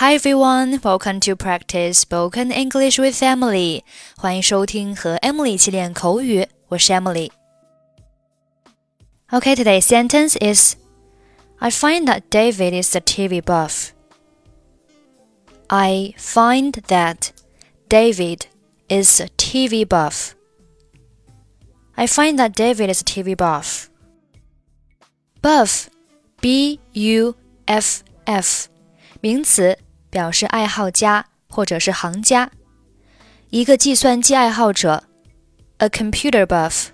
Hi everyone, welcome to practice spoken English with Emily. 欢迎收听和 Emily 一起练口语，我是 Emily。Okay, today's sentence is I find that David is a TV buff. I find that David is a TV buff. I find that David is a TV buff. Buff, B U F F 名词 表示爱好家或者是行家，一个计算机爱好者，a computer buff；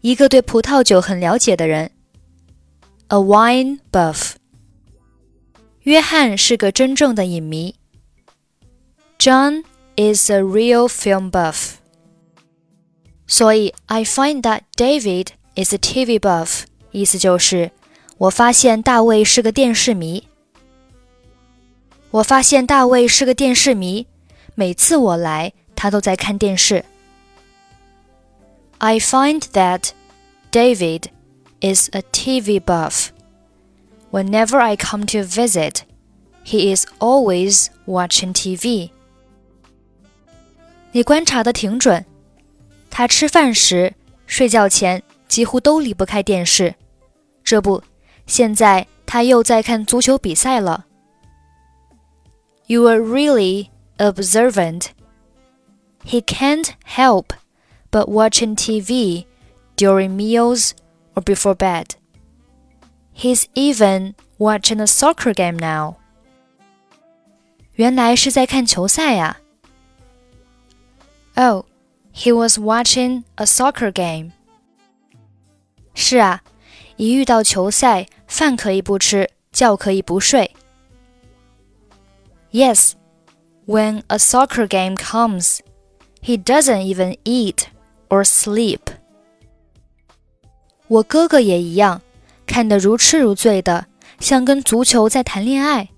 一个对葡萄酒很了解的人，a wine buff。约翰是个真正的影迷，John is a real film buff。所以，I find that David is a TV buff，意思就是我发现大卫是个电视迷。 我发现大卫是个电视迷，每次我来，他都在看电视。I find that David is a TV buff. Whenever I come to visit, he is always watching TV. 你观察的挺准，他吃饭时、睡觉前几乎都离不开电视。这不，现在他又在看足球比赛了。you are really observant. He can't help but watching TV during meals or before bed. He's even watching a soccer game now. 原来是在看球赛呀、啊。Oh, he was watching a soccer game. 是啊，一遇到球赛，饭可以不吃，觉可以不睡。 Yes, when a soccer game comes, he doesn't even eat or sleep. 我哥哥也一样，看得如痴如醉的，像跟足球在谈恋爱。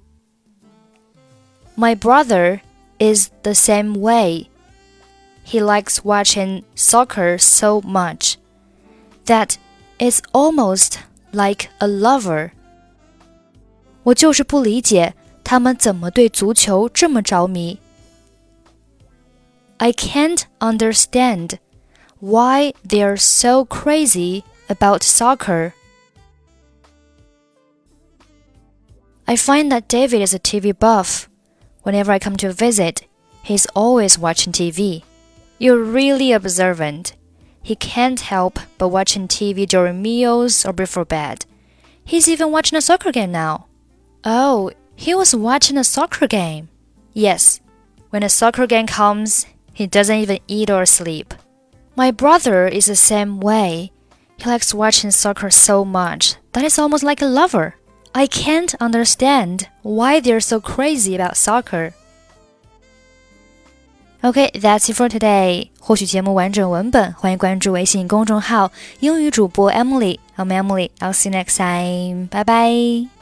My brother is the same way. He likes watching soccer so much that it's almost like a lover. 我就是不理解 他们怎么对足球这么着迷？I can't understand why they're so crazy about soccer. I find that David is a TV buff. Whenever I come to visit, he's always watching TV. You're really observant. He can't help but watching TV during meals or before bed. He's even watching a soccer game now. Oh, he was watching a soccer game. Yes, when a soccer game comes, he doesn't even eat or sleep. My brother is the same way. He likes watching soccer so much that it's almost like a lover. I can't understand why they're so crazy about soccer. Okay, that's it for today. 获取节目完整文本，欢迎关注微信公众号“英语主播 Emily”。I'm Emily. I'll see you next time. Bye bye.